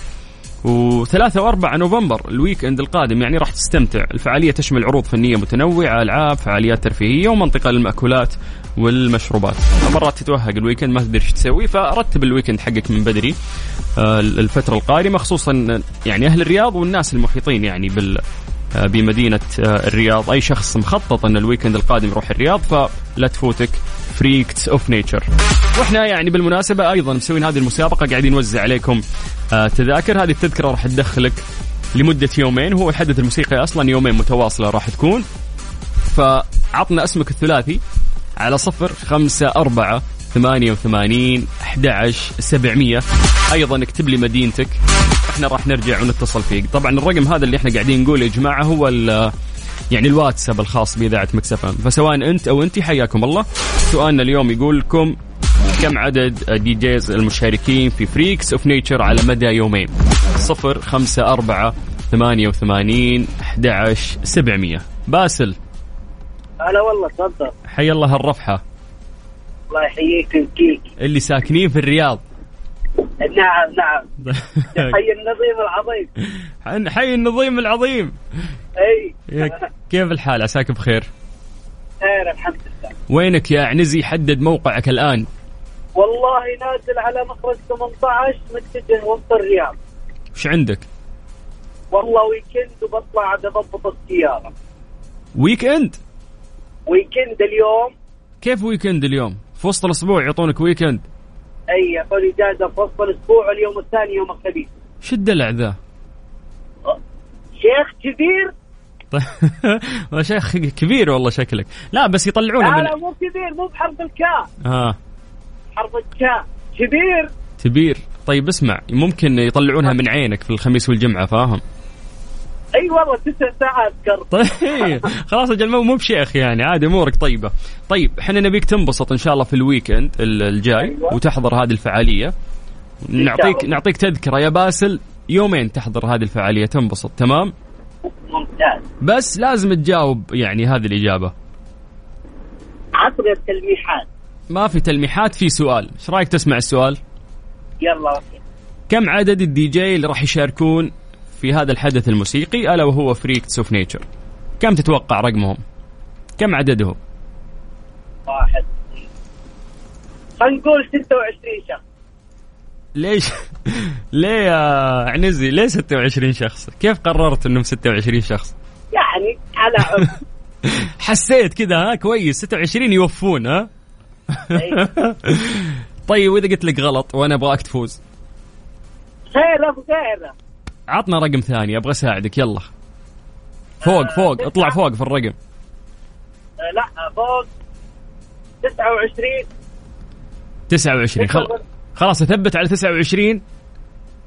وثلاثة وأربعة نوفمبر ال weekend القادم يعني راح تستمتع. الفعالية تشمل عروض فنية متنوعة ألعاب فعاليات ترفيهية ومنطقة للمأكولات والمشروبات. مرات تتوهق ال weekend ما تدري إيش تسوي فرتب ال weekend حقك من بدري. آه، الفترة القادمة خصوصا يعني أهل الرياض والناس المحيطين يعني بال بمدينة آه، الرياض. أي شخص مخطط أن ال weekend القادم يروح الرياض فلا تفوتك Freaks of Nature وإحنا يعني بالمناسبة أيضا مسوين هذه المسابقة قاعدين نوزع عليكم آه، تذاكر. هذه التذكرة راح تدخلك لمدة يومين. هو الحدث الموسيقي أصلا يومين متواصلة راح تكون. فعطنا اسمك الثلاثي على صفر خمسة أربعة ثمانية وثمانين أحد سبعمية. أيضا اكتب لي مدينتك. إحنا راح نرجع ونتصل فيك. طبعا الرقم هذا اللي إحنا قاعدين نقوله يا جماعة هو ال- يعني الواتساب الخاص بإذاعة مكسفة فسواء أنت أو أنت حياكم الله. سؤالنا اليوم يقول لكم كم عدد DJs المشاركين في Freaks of Nature على مدى يومين؟ صفر خمسة أربعة ثمانية وثمانين أحد سبعمية. باسل.
هلا والله تفضل.
حي الله الرفحة.
الله يحييك
اللي ساكنين في الرياض.
نعم نعم. *laughs* حي النظيم العظيم.
حي النظيم العظيم. أي. كيف الحال؟ عساك بخير.
خير الحمد لله.
وينك يا عنزي حدد موقعك الآن.
والله نازل على مخرج 18 متجه وسط الرياض.
وش عندك؟
والله weekend وبطلع عاد أضبط
السيارة. weekend
weekend اليوم.
كيف weekend اليوم؟ في وسط الأسبوع يعطونك weekend
أي يعطوني إجازة في وسط الأسبوع واليوم الثاني يوم الخميس.
شو الدلع ذا؟
شيخ كبير؟
طيب. *laughs* شيخ كبير والله شكلك. لا بس يطلعونه
لا
من
لا مو كبير مو بحرف الكاء.
آه.
حرف الكاء. كبير؟
كبير. طيب اسمع ممكن يطلعونها من عينك في الخميس والجمعة فاهم؟
أي والله تسع ساعات كرب *laughs*
طيب خلاص أجل مو بشيخ يعني عادي أمورك طيبة. طيب إحنا نبيك تنبسط إن شاء الله في الويكند ال- الجاي
أيوة.
وتحضر هذه الفعالية. نعطيك. نعطيك تذكرة يا باسل يومين تحضر هذه الفعالية تنبسط تمام؟
ممتاز.
بس لازم تجاوب يعني هذه الإجابة.
عطنا التلميحات
ما في تلميحات في سؤال. إيش رأيك تسمع السؤال؟
يلا
كم عدد الدي جي اللي راح يشاركون في هذا الحدث الموسيقي ألا وهو Freaks of Nature كم تتوقع رقمهم؟ كم عددهم؟
واحد. خلينا نقول 26 شخص.
ليش؟ *laughs* ليه يا عنزي؟ ليه 26 شخص؟ كيف قررت إنهم 26 شخص؟
يعني على *laughs*
حسيت كذا ها كويس. 26 يوفون ها؟
أي. *laughs*
طيب وإذا قلت لك غلط وأنا أبغاك تفوز؟
خير أبو خير.
عطنا رقم ثاني أبغى أساعدك. يلا. فوق فوق اطلع فوق في الرقم.
آه، لا فوق. 29
29 خل... خلاص اثبت على 29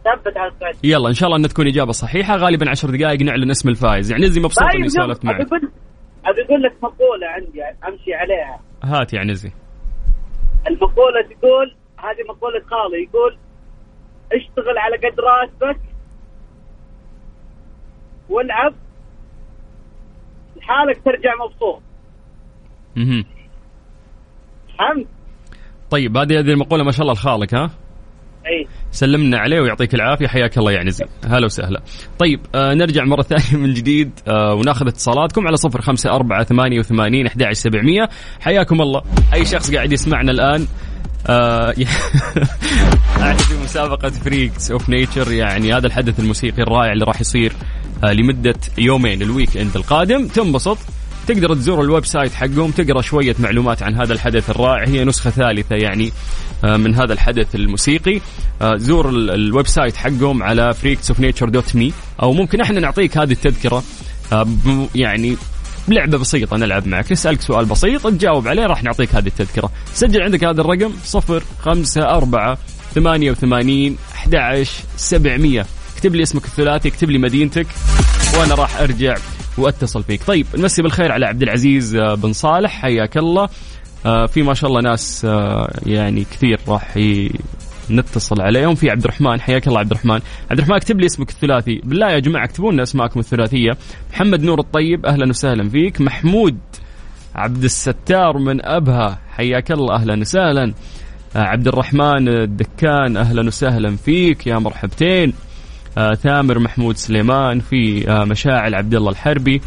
ثبت على 29
يلا إن شاء الله انها تكون إجابة صحيحة. غالبا 10 دقائق نعلن اسم الفائز. يعني نزي مبسوط إني سولفت معك.
أبي أقول لك مقولة عندي أمشي عليها.
هات يا نزي.
المقولة تقول هذه مقولة خالي. يقول اشتغل على قد راتبك والعب لحالك ترجع مبسوط.
مهم.
فهمت؟
طيب هذه هذه المقولة ما شاء الله الخالق ها؟
أي.
سلمنا عليه ويعطيك العافية حياك الله يا نزي هلا وسهلا. طيب آه نرجع مرة *laughs* ثانية من جديد آه وناخذ اتصالاتكم على صفر خمسة أربعة ثمانية وثمانين أحد سبعمية. حياكم الله. أي شخص قاعد يسمعنا الآن آه *laughs* مسابقة Freaks of Nature يعني هذا الحدث الموسيقي الرائع اللي راح يصير. آه لمدة يومين ال weekend القادم. تنبسط. تقدر تزور ال website حقهم تقرأ شوية معلومات عن هذا الحدث الرائع. هي نسخة ثالثة يعني آه، من هذا الحدث الموسيقي. آه، زور ال- ال website حقهم على freaksofnature.me أو ممكن إحنا نعطيك هذه التذكرة يعني لعبة بسيطة نلعب معك. نسألك سؤال بسيط تجاوب عليه راح نعطيك هذه التذكرة. سجل عندك هذا الرقم صفر خمسة أربعة ثمانية وثمانين أحد سبعمية. اكتب لي اسمك الثلاثي اكتب لي مدينتك وأنا راح أرجع وأتصل فيك. طيب نمسي بالخير على عبد العزيز آه، بن صالح. حياك الله. آه، في ما شاء الله ناس آه، يعني كثير راح. نتصل عليهم. في عبد الرحمن. حياك الله عبد الرحمن. عبد الرحمن اكتب لي اسمك الثلاثي. بالله يا جماعة اكتبوا لنا اسماءكم الثلاثية. محمد نور الطيب أهلا وسهلا فيك. محمود عبد الستار من أبها. حياك الله أهلا وسهلا. عبد الرحمن الدكان أهلا وسهلا فيك. يا مرحبتين. ثامر محمود سليمان في آه، مشاعل عبد الله الحربي.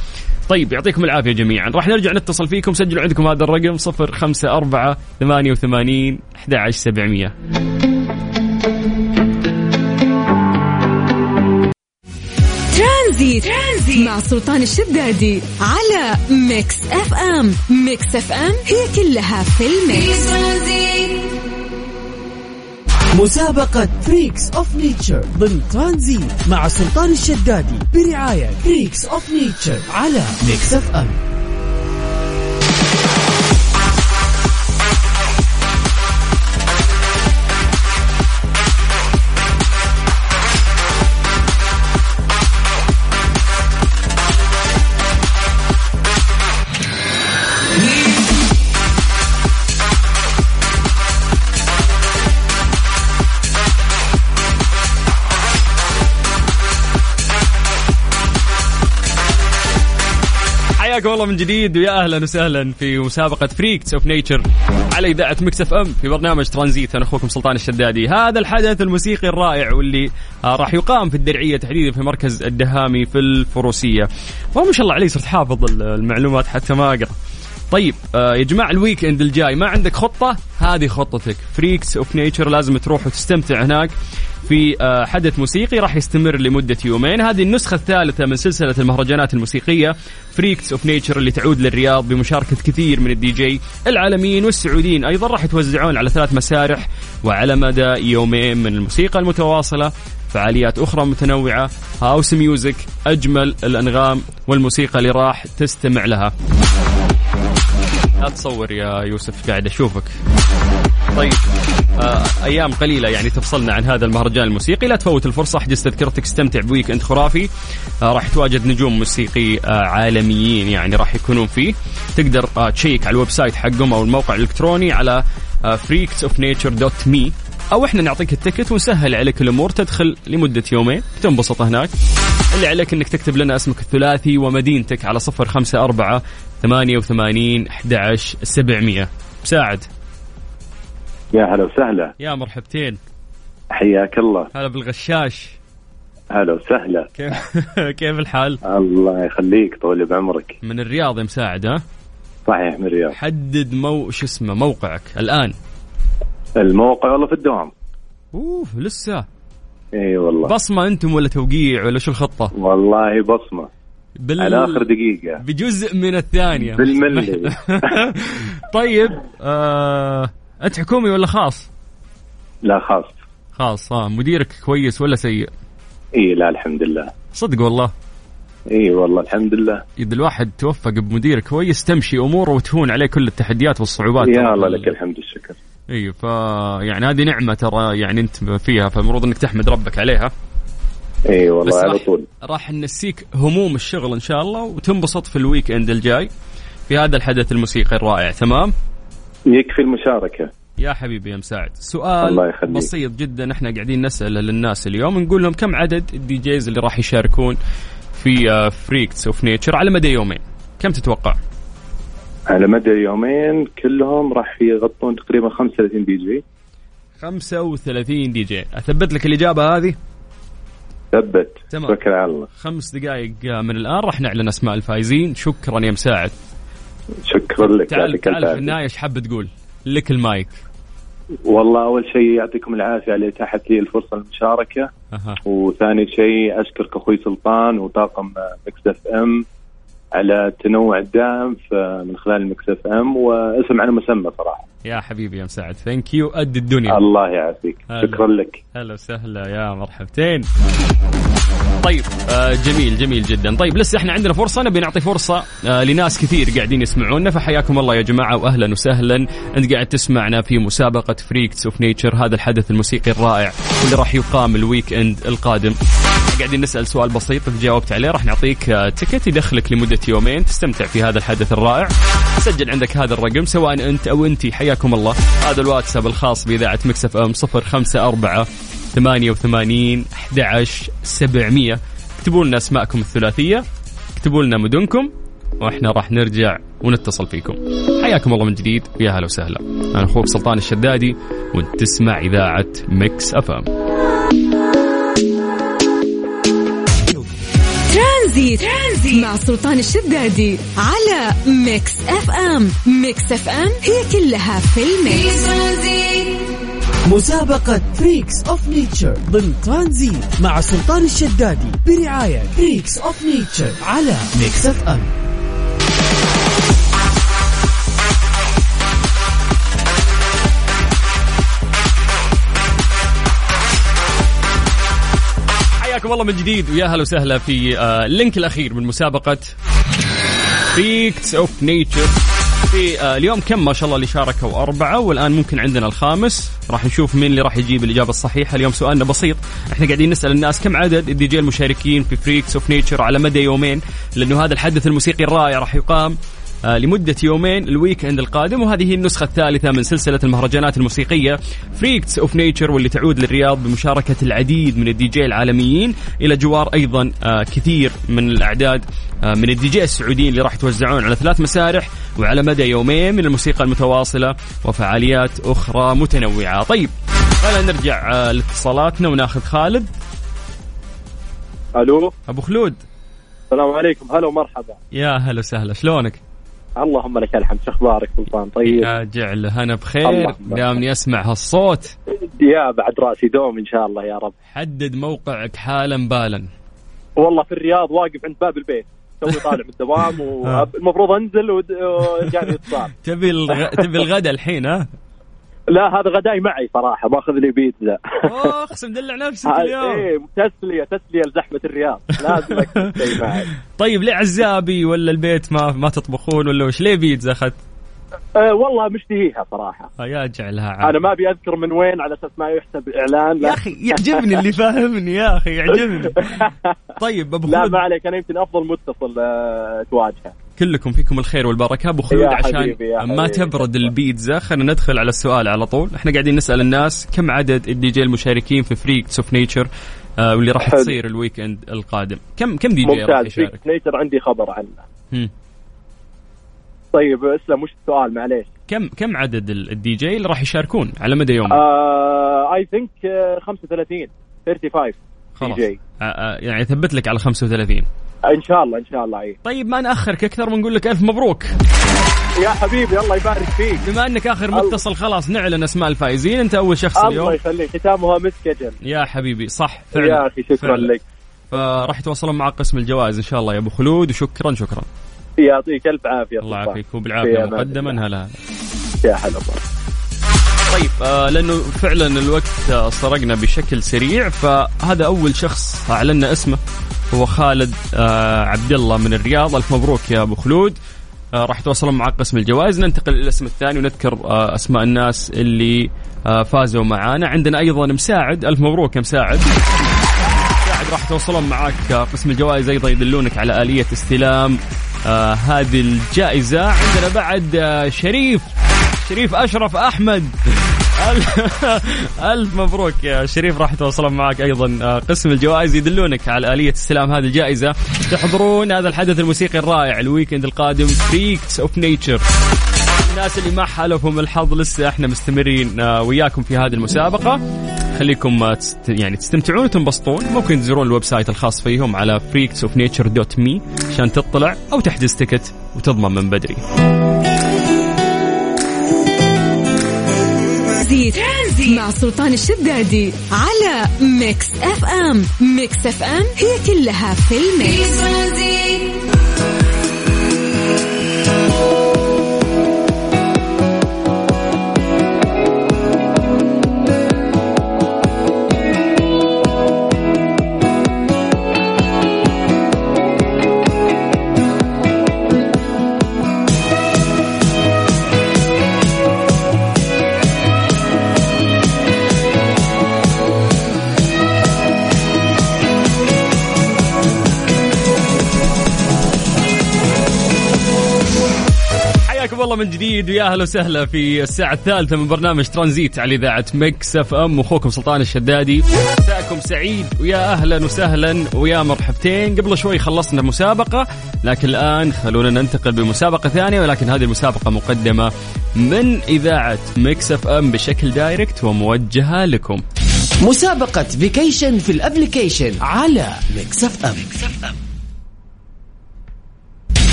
طيب يعطيكم العافية جميعا. راح نرجع نتصل فيكم. سجلوا عندكم هذا الرقم 054 88 11700
ترانزيت. ترانزيت مع سلطان الشدادي على Mix FM. Mix FM هي كلها في
في
ال mix.
ترانزيت
مسابقة Freaks of Nature ضمن ترانزيت مع سلطان الشدادي برعاية Freaks of Nature على Mix FM
حياكم الله من جديد ويا أهلا وسهلا في مسابقة Freaks of Nature على إذاعة Mix FM في برنامج ترانزيت. أنا أخوكم سلطان الشدادي. هذا الحدث الموسيقي الرائع واللي آه راح يقام في الدرعية تحديدا في مركز الدهامي في الفروسية. وما شاء الله علي صرت حافظ ال- المعلومات حتى ما أقرأ. طيب آه يا جماعة ال weekend الجاي ما عندك خطة؟ هذه خطتك. Freaks of Nature لازم تروح وتستمتع هناك. في آه حدث موسيقي راح يستمر لمدة يومين. هذه النسخة الثالثة من سلسلة المهرجانات الموسيقية Freaks of Nature اللي تعود للرياض بمشاركة كثير من الدي جي العالميين والسعوديين. أيضا راح يتوزعون على ثلاث مسارح وعلى مدى يومين من الموسيقى المتواصلة. فعاليات أخرى متنوعة house music أجمل الأنغام والموسيقى اللي راح تستمع لها. لا تصور يا يوسف قاعد أشوفك. طيب آه أيام قليلة يعني تفصلنا عن هذا المهرجان الموسيقي. لا تفوت الفرصة أحجز تذكرتك استمتع ب weekend خرافي. آه راح تواجد نجوم موسيقي آه عالميين يعني راح يكونون فيه. تقدر آه تشيك على ال website حقهم أو الموقع الإلكتروني على Freaks of Nature dot me أو إحنا نعطيك ال ticket ونسهل عليك الأمور تدخل لمدة يومين تنبسط هناك. اللي عليك إنك تكتب لنا اسمك الثلاثي ومدينتك على صفر خمسة أربعة ثمانية وثمانين أحد سبعمية. مساعد
يا هلا وسهلا.
يا مرحبتين.
حياك الله.
هلا بالغشاش.
هلا وسهلا. *laughs*
كيف كيف الحال؟
الله يخليك طول بعمرك.
من الرياض يا مساعد ها؟
صحيح من الرياض.
حدد مو شو اسمه موقعك. الآن.
الموقع والله في الدوام؟
أوف لسه.
إي والله.
بصمة أنتم ولا توقيع ولا شو الخطة؟
والله بصمة.
بال...
على آخر دقيقة.
بجزء من الثانية.
بالملي. *laughs*
طيب آه... أنت حكومي ولا خاص؟
لا خاص.
خاص آه. مديرك كويس ولا سيء؟
إي لا الحمد لله.
صدق والله.
إي والله الحمد لله.
إذا الواحد توفق بمدير كويس تمشي أموره وتهون عليه كل التحديات والصعوبات.
يا. الله لك الحمد والشكر.
إي ف يعني هذه نعمة ترى يعني أنت فيها فالمفروض إنك تحمد ربك عليها. إي
والله على
راح,
طول.
راح نسيك هموم الشغل إن شاء الله وتنبسط في ال weekend الجاي في هذا الحدث الموسيقي الرائع تمام؟
يكفي المشاركة.
يا حبيبي يا مساعد سؤال
الله يخليك.
بسيط جدا إحنا قاعدين نساله للناس اليوم نقول لهم كم عدد ال DJs اللي راح يشاركون في Freaks of Nature على مدى يومين؟ كم تتوقع؟
على مدى يومين كلهم راح يغطون تقريبا 35 دي جي.
35 دي جي. أثبت لك الإجابة هذه؟
ثبت.
تمام.
توكل على الله
خمس دقائق من الآن راح نعلن أسماء الفائزين. شكرا يا مساعد.
شكرا لك.
تعال تعال في. النهاية إيش حاب تقول؟ لك المايك.
والله أول شيء يعطيكم العافية على إتاحة لي الفرصة للمشاركه
أها.
وثاني شيء أشكرك أخوي سلطان وطاقم Mix FM. على التنوع الدائم من خلال Mix FM واسم على مسمى صراحة.
يا حبيبي يا مساعد. thank you قد الدنيا.
الله يعافيك. شكرا لك.
هلا وسهلا. يا مرحبتين. طيب آه جميل جميل جدا. طيب لسه إحنا عندنا فرصة. نبي نعطي فرصة آه لناس كثير قاعدين يسمعونا. فحياكم الله يا جماعة واهلا وسهلا. أنت قاعد تسمعنا في مسابقة Freaks of Nature هذا الحدث الموسيقي الرائع واللي راح يقام ال weekend القادم. قاعدين نسأل سؤال بسيط إذا جاوبت عليه راح نعطيك آه، ticket يدخلك لمدة يومين تستمتع في هذا الحدث الرائع. سجل عندك هذا الرقم سواء أنت أو أنت حياكم الله. هذا الواتساب الخاص بإذاعة Mix FM 054 88 11 700 اكتبوا لنا أسماءكم الثلاثية اكتبوا لنا مدنكم وإحنا راح نرجع ونتصل فيكم. حياكم الله من جديد ويا هلا وسهلا. أنا أخوك سلطان الشدادي وأنت تسمع إذاعة Mix F
Tranzit. Tranzit. مع سلطان الشدادي على Mix FM. Mix FM هي كلها في ال
mix.
مسابقة Freaks of Nature ضمن ترانزيت مع سلطان الشدادي برعاية Freaks of Nature على Mix FM.
حياكم الله من جديد ويا هلا وسهلا في آه، ال link الأخير من مسابقة Freaks of Nature في آه، اليوم كم ما شاء الله اللي شاركوا أربعة والآن ممكن عندنا الخامس. راح نشوف مين اللي راح يجيب الإجابة الصحيحة. اليوم سؤالنا بسيط. إحنا قاعدين نسأل الناس كم عدد الدي جي المشاركين في Freaks of Nature على مدى يومين؟ لأنه هذا الحدث الموسيقي الرائع راح يقام. آه، لمدة يومين ال weekend القادم وهذه هي النسخة الثالثة من سلسلة المهرجانات الموسيقية Freaks of Nature واللي تعود للرياض بمشاركة العديد من الدي جي العالميين إلى جوار أيضا آه، كثير من الأعداد آه، من الدي جي السعوديين اللي راح يتوزعون على ثلاث مسارح وعلى مدى يومين من الموسيقى المتواصلة وفعاليات أخرى متنوعة. طيب خلينا نرجع آه، لاتصالاتنا وناخذ خالد.
ألو؟
أبو خلود.
السلام عليكم. هلا ومرحبا.
يا هلا وسهلا. شلونك؟
اللهم لك الحمد. شو أخبارك سلطان طيب.
يا جعل هنا بخير دامني أسمع هالصوت.
يا بعد رأسي دوم إن شاء الله يا رب.
حدد موقعك حالا بالا.
والله في الرياض واقف عند باب البيت. توي طالع من الدوام *laughs* والمفروض أنزل وجاني *laughs* اتصال.
تبي الغ... تبي الغداء الحين ها؟
لا هذا غداي معي صراحة باخذ لي بيتزا.
اقسم دلع نفسك *laughs* اليوم.
إيه تسلية تسلية لزحمة الرياض. لازم معي. *laughs*
طيب ليه عزابي ولا البيت ما ما تطبخون ولا وش؟ ليه بيتزا أخذت؟
أه والله مشتهيها صراحة.
آه، يا جعلها عاد.
أنا ما أبي أذكر من وين على أساس ما يحسب اعلان
يا أخي يعجبني اللي فاهمني يا أخي يعجبني. *laughs* طيب أبو
لا
خلود.
ما عليك أنا يمكن أفضل متصل أه، تواجهه.
كلكم فيكم الخير والبركة. أبو خلود عشان
حبيبي، يا
ما. تبرد البيتزا خلينا ندخل على السؤال على طول. إحنا قاعدين نسأل الناس كم عدد الدي جي المشاركين في فريكس اوف نيتشر آه واللي راح. تصير الويك اند القادم؟ كم كم دي جي راح
ممتاز.
يشارك؟
فيك نيتر عندي خبر عنه. طيب اسلم وش السؤال؟ معليش.
كم كم عدد ال- الدي جي اللي راح يشاركون على مدى يوم
اي ثينك 35 35
خلاص.
دي جي
آه آه يعني ثبت لك على 35
إن شاء الله إن شاء الله إي.
طيب ما نأخرك أكثر ونقول لك ألف مبروك.
يا حبيبي الله يبارك فيك.
بما إنك آخر
الله.
متصل خلاص نعلن أسماء الفائزين. أنت أول شخص
الله
اليوم
يخليك. ختامها مسك أجل
يا حبيبي صح فعلا
يا أخي شكرا
فعلا.
لك.
فراح يتواصلون مع قسم الجوائز إن شاء الله يا أبو خلود. وشكرا شكرا.
يعطيك ألف عافية
الله. يعافيك
في
وبالعافيه مقدما. هلا هلا.
يا هلا.
طيب آه لأنه فعلا الوقت آه سرقنا بشكل سريع فهذا أول شخص أعلنا اسمه هو خالد آه عبد الله من الرياض. ألف مبروك يا أبو خلود. آه راح يتواصلون مع قسم الجوائز. ننتقل للاسم الثاني ونذكر آه أسماء الناس اللي آه فازوا معانا. عندنا أيضا مساعد. ألف مبروك يا مساعد. مساعد راح يتواصلون معك آه، قسم الجوائز. أيضا يدلونك على آلية استلام آه هذه الجائزة عندنا بعد آه شريف شريف أشرف أحمد. *laughs* ألف, مبروك يا شريف راح يتواصلون معك أيضا. آه، قسم الجوائز يدلونك على آلية استلام هذه الجائزة. تحضرون هذا الحدث الموسيقي الرائع ال weekend القادم Freaks of Nature الناس اللي ما حالفهم الحظ لسه إحنا مستمرين آه، وياكم في هذه المسابقة. خليكم يعني تستمتعون وتنبسطون. ممكن تزورون ال website الخاص فيهم على freaksofnature.me عشان تطلع أو تحجز ticket وتضمن من بدري.
مع سلطان الشدادي على Mix FM Mix FM هي كلها في
ال
mix.
ترانزيت
حياكم الله من جديد ويا أهلا وسهلا في الساعة الثالثة من برنامج ترانزيت على إذاعة Mix FM. واخوكم سلطان الشدادي. مساكم سعيد ويا أهلا وسهلا ويا مرحبتين. قبل شوي خلصنا مسابقة لكن الآن خلونا ننتقل بمسابقة ثانية ولكن هذه المسابقة مقدمة من إذاعة Mix FM بشكل direct وموجهة لكم.
مسابقة vacation في ال application على Mix FM.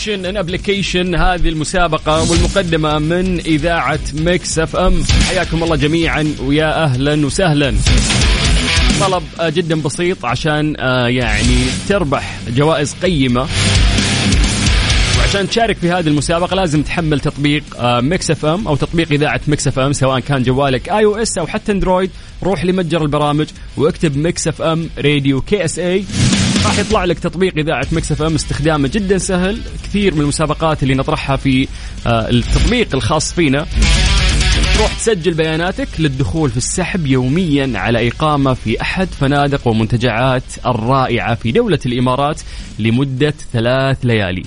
vacation in application هذه المسابقة والمقدمة من إذاعة Mix FM. حياكم الله جميعا ويا أهلا وسهلا. طلب آه، جدا بسيط عشان آه، يعني تربح جوائز قيمة. وعشان تشارك في هذه المسابقة لازم تحمل تطبيق Mix FM أو تطبيق إذاعة Mix FM سواء كان جوالك iOS أو حتى Android. روح لمتجر البرامج واكتب Mix FM Radio KSA. راح يطلع لك تطبيق إذاعة Mix FM استخدامه جدا سهل. كثير من المسابقات اللي نطرحها في آه، التطبيق الخاص فينا. تروح تسجل بياناتك للدخول في السحب يوميا على إقامة في أحد فنادق ومنتجعات الرائعة في دولة الإمارات لمدة ثلاث ليالي.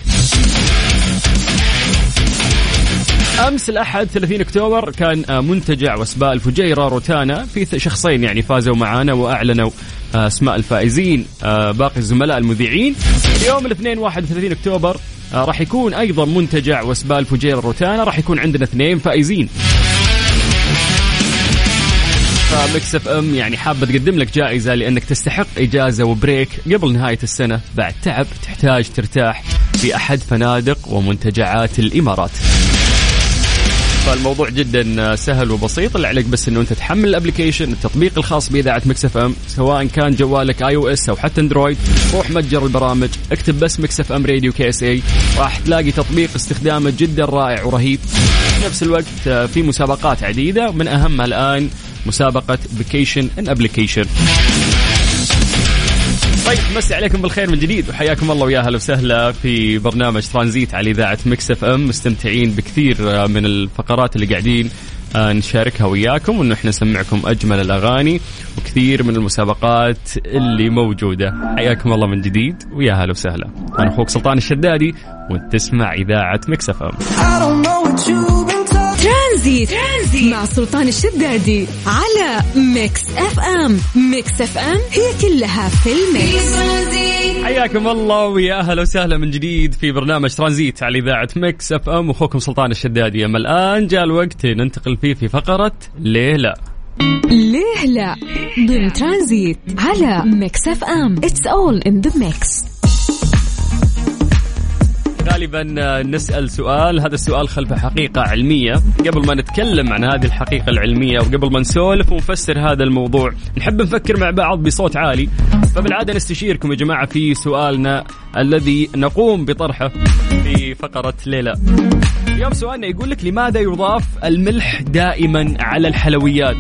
أمس الأحد 30 أكتوبر كان آه، منتجع وسباء الفجيرة روتانا في شخصين يعني فازوا معانا وأعلنوا آه، أسماء الفائزين آه، باقي الزملاء المذيعين اليوم الاثنين 31 أكتوبر راح يكون أيضا منتجع وسباء الفجيرة روتانا راح يكون عندنا اثنين فائزين ف Mix FM يعني حابه تقدم لك جائزة لأنك تستحق إجازة و break قبل نهاية السنة بعد تعب تحتاج ترتاح في أحد فنادق ومنتجعات الإمارات. فالموضوع جدا سهل وبسيط. اللي عليك بس إنه أنت تحمل ال application التطبيق الخاص بإذاعة Mix FM سواء كان جوالك iOS أو حتى Android روح متجر البرامج اكتب بس Mix FM Radio KSA راح تلاقي تطبيق استخدامه جدا رائع ورهيب. في نفس الوقت آه، في مسابقات عديدة من أهمها الآن مسابقة vacation in application طيب مسي عليكم بالخير من جديد وحياكم الله ويا أهلا وسهلا في برنامج ترانزيت على إذاعة Mix FM. مستمتعين بكثير آه، من الفقرات اللي قاعدين آه، نشاركها وياكم وإنه إحنا نسمعكم أجمل الأغاني وكثير من المسابقات اللي موجودة. حياكم الله من جديد ويا هلا وسهلا. أنا أخوك سلطان الشدادي وأنت تسمع إذاعة Mix FM.
ترانزيت. ترانزيت. مع سلطان الشدادي على Mix FM. Mix FM هي كلها في ال
mix.
حياكم الله ويا أهلا وسهلا من جديد في برنامج ترانزيت على إذاعة Mix FM. واخوكم سلطان الشدادي. أما الآن جاء الوقت ننتقل فيه في فقرة ليه لا.
ليه لا؟ ضمن ترانزيت على Mix FM. It's all in the mix
غالبا نسأل سؤال. هذا السؤال خلفه حقيقة علمية. قبل ما نتكلم عن هذه الحقيقة العلمية وقبل ما نسولف ونفسر هذا الموضوع نحب نفكر مع بعض بصوت عالي. فبالعادة نستشيركم يا جماعة في سؤالنا الذي نقوم بطرحه في فقرة ليه لا. اليوم سؤالنا يقول لك لماذا يضاف الملح دائما على الحلويات؟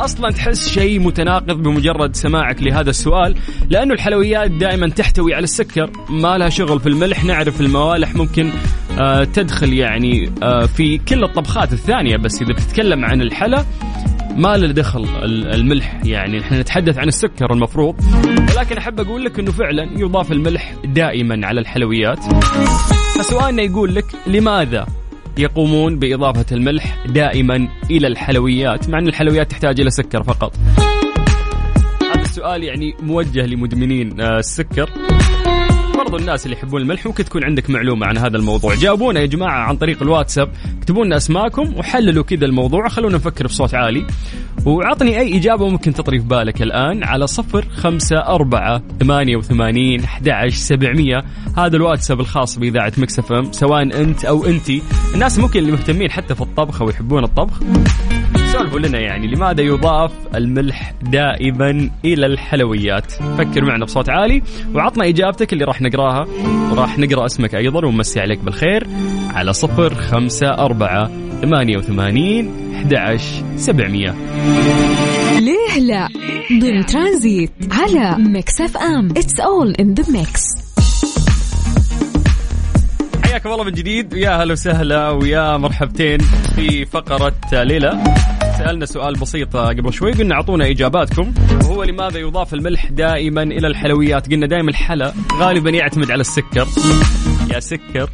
أصلا تحس شيء متناقض بمجرد سماعك لهذا السؤال لأنه الحلويات دائما تحتوي على السكر ما لها شغل في الملح نعرف الموالح ممكن آه تدخل يعني آه في كل الطبخات الثانية بس إذا بتتكلم عن الحلا ما له دخل ال- الملح يعني إحنا نتحدث عن السكر المفروض. ولكن أحب أقول لك إنه فعلا يضاف الملح دائما على الحلويات. فسؤالنا يقول لك لماذا يقومون بإضافة الملح دائما إلى الحلويات مع أن الحلويات تحتاج إلى سكر فقط. هذا السؤال يعني موجه لمدمنين آه، السكر. برضو الناس اللي يحبون الملح ممكن تكون عندك معلومة عن هذا الموضوع. جاوبونا يا جماعة عن طريق الواتساب اكتبوا لنا أسماءكم وحللوا كذا الموضوع. وخلونا نفكر بصوت عالي. وعطني أي إجابة ممكن تطري في بالك الآن على صفر خمسة أربعة ثمانية وثمانين أحد سبعمية. هذا الواتساب الخاص بإذاعة مكسف أم سواء أنت أو أنتي. الناس ممكن اللي مهتمين حتى في الطبخ أو يحبون الطبخ سولفوا لنا يعني لماذا يضاف الملح دائما إلى الحلويات؟ فكر معنا بصوت عالي وعطنا إجابتك اللي راح نقراها. وراح نقرأ اسمك أيضا ونمسي عليك بالخير على صفر خمسة أربعة ثمانية وثمانين أحد سبعمية.
ليه لا؟ ضمن ترانزيت على Mix FM. It's all in the mix
حياكم الله من جديد. ويا هلا وسهلا ويا مرحبتين في فقرة ليه لا سألنا سؤال بسيط قبل شوي قلنا أعطونا إجاباتكم. وهو لماذا يضاف الملح دائما إلى الحلويات؟ قلنا دائما الحلا غالبا يعتمد على السكر. يا سكر.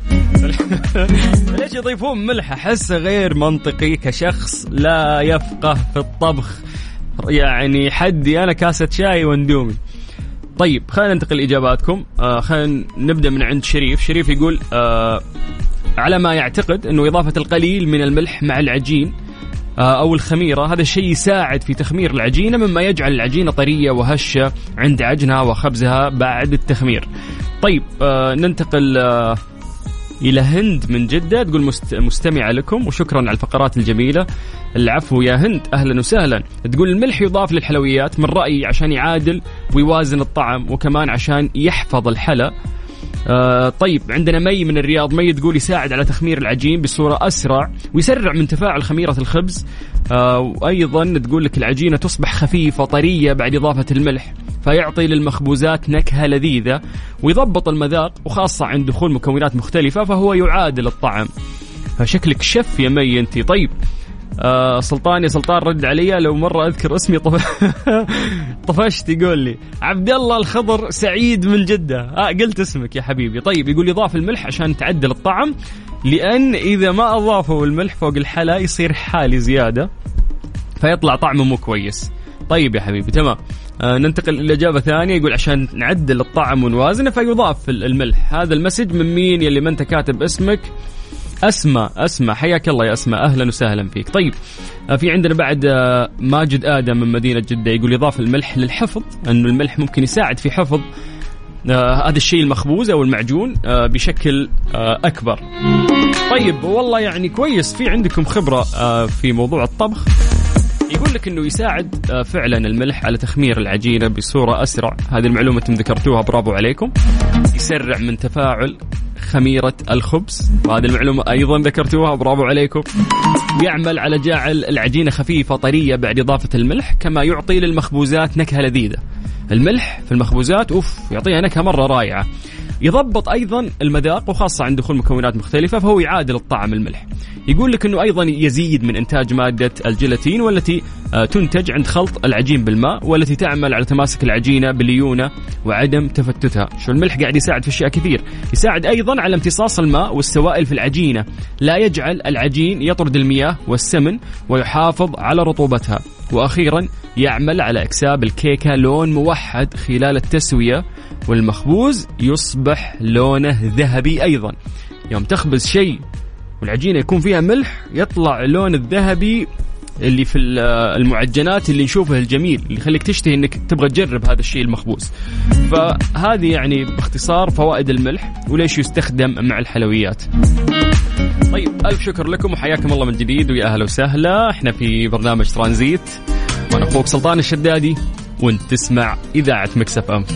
*laughs* ليش يضيفون ملح؟ احسه غير منطقي كشخص لا يفقه في الطبخ. يعني حدي أنا كاسة شاي واندومي. طيب خلينا ننتقل لإجاباتكم. آه خلينا نبدأ من عند شريف. شريف يقول آه على ما يعتقد أنه إضافة القليل من الملح مع العجين آه أو الخميرة هذا الشيء يساعد في تخمير العجينة مما يجعل العجينة طرية وهشة عند عجنها وخبزها بعد التخمير. طيب آه ننتقل آه إلى هند من جدة. تقول مست... مستمعة لكم وشكرا على الفقرات الجميلة. العفو يا هند أهلا وسهلا. تقول الملح يضاف للحلويات من رأيي عشان يعادل ويوازن الطعم وكمان عشان يحفظ الحلا. آه طيب عندنا مي من الرياض. مي تقول يساعد على تخمير العجين بصورة أسرع ويسرع من تفاعل خميرة الخبز. آه وأيضا تقول لك العجينة تصبح خفيفة طرية بعد إضافة الملح فيعطي للمخبوزات نكهة لذيذة ويضبط المذاق وخاصة عند دخول مكونات مختلفة فهو يعادل الطعم. فشكلك شف يا مي انت طيب آه سلطان يا سلطان رد علي لو مرة أذكر اسمي طف... *laughs* طفشت يقول لي عبد الله الخضر سعيد من جدة. آه قلت اسمك يا حبيبي. طيب يقول يضاف الملح عشان تعدل الطعم لأن إذا ما أضافوا الملح فوق الحلا يصير حالي زيادة فيطلع طعمه مو كويس. طيب يا حبيبي تمام. آه ننتقل إلى إجابة ثانية يقول عشان نعدل الطعم ونوازنه فيضاف الملح. هذا المسج من مين يلي ما أنت كاتب اسمك؟ اسماء اسماء حياك الله يا اسماء أهلا وسهلا فيك طيب آه، في عندنا بعد آه، ماجد آدم من مدينة جدة يقول إضافة الملح للحفظ انه الملح ممكن يساعد في حفظ آه هذا الشيء المخبوز أو المعجون آه بشكل آه أكبر. طيب والله يعني كويس في عندكم خبرة آه في موضوع الطبخ. يقول لك إنه يساعد آه فعلا الملح على تخمير العجينة بصورة أسرع، هذه المعلومة أنتم ذكرتوها برافو عليكم. يسرع من تفاعل خميرة الخبز. وهذه المعلومة أيضا ذكرتوها برافو عليكم. يعمل على جعل العجينة خفيفة طرية بعد إضافة الملح كما يعطي للمخبوزات نكهة لذيذة. الملح في المخبوزات أوف يعطيها نكهة مرة رائعة. يضبط أيضا المذاق وخاصة عند دخول مكونات مختلفة فهو يعادل الطعم الملح. يقول لك إنه أيضا يزيد من إنتاج مادة الجيلاتين والتي آه، تنتج عند خلط العجين بالماء والتي تعمل على تماسك العجينة بالليونه وعدم تفتتها. شو الملح قاعد يساعد في أشياء كثير، يساعد أيضا على امتصاص الماء والسوائل في العجينة، لا يجعل العجين يطرد المياه والسمن ويحافظ على رطوبتها. وأخيرا يعمل على إكساب الكيكة لون موحد خلال التسوية والمخبوز يصبح لونه ذهبي أيضا. يوم تخبز شيء والعجينة يكون فيها ملح يطلع اللون الذهبي اللي في المعجنات اللي نشوفه الجميل اللي يخليك تشتهي إنك تبغى تجرب هذا الشيء المخبوز. فهذه يعني باختصار فوائد الملح وليش يستخدم مع الحلويات. طيب ألف شكر لكم وحياكم الله من جديد ويا أهلا وسهلا. إحنا في برنامج ترانزيت وأنا أخوك سلطان الشدادي وأنت تسمع إذاعة مكسف أم.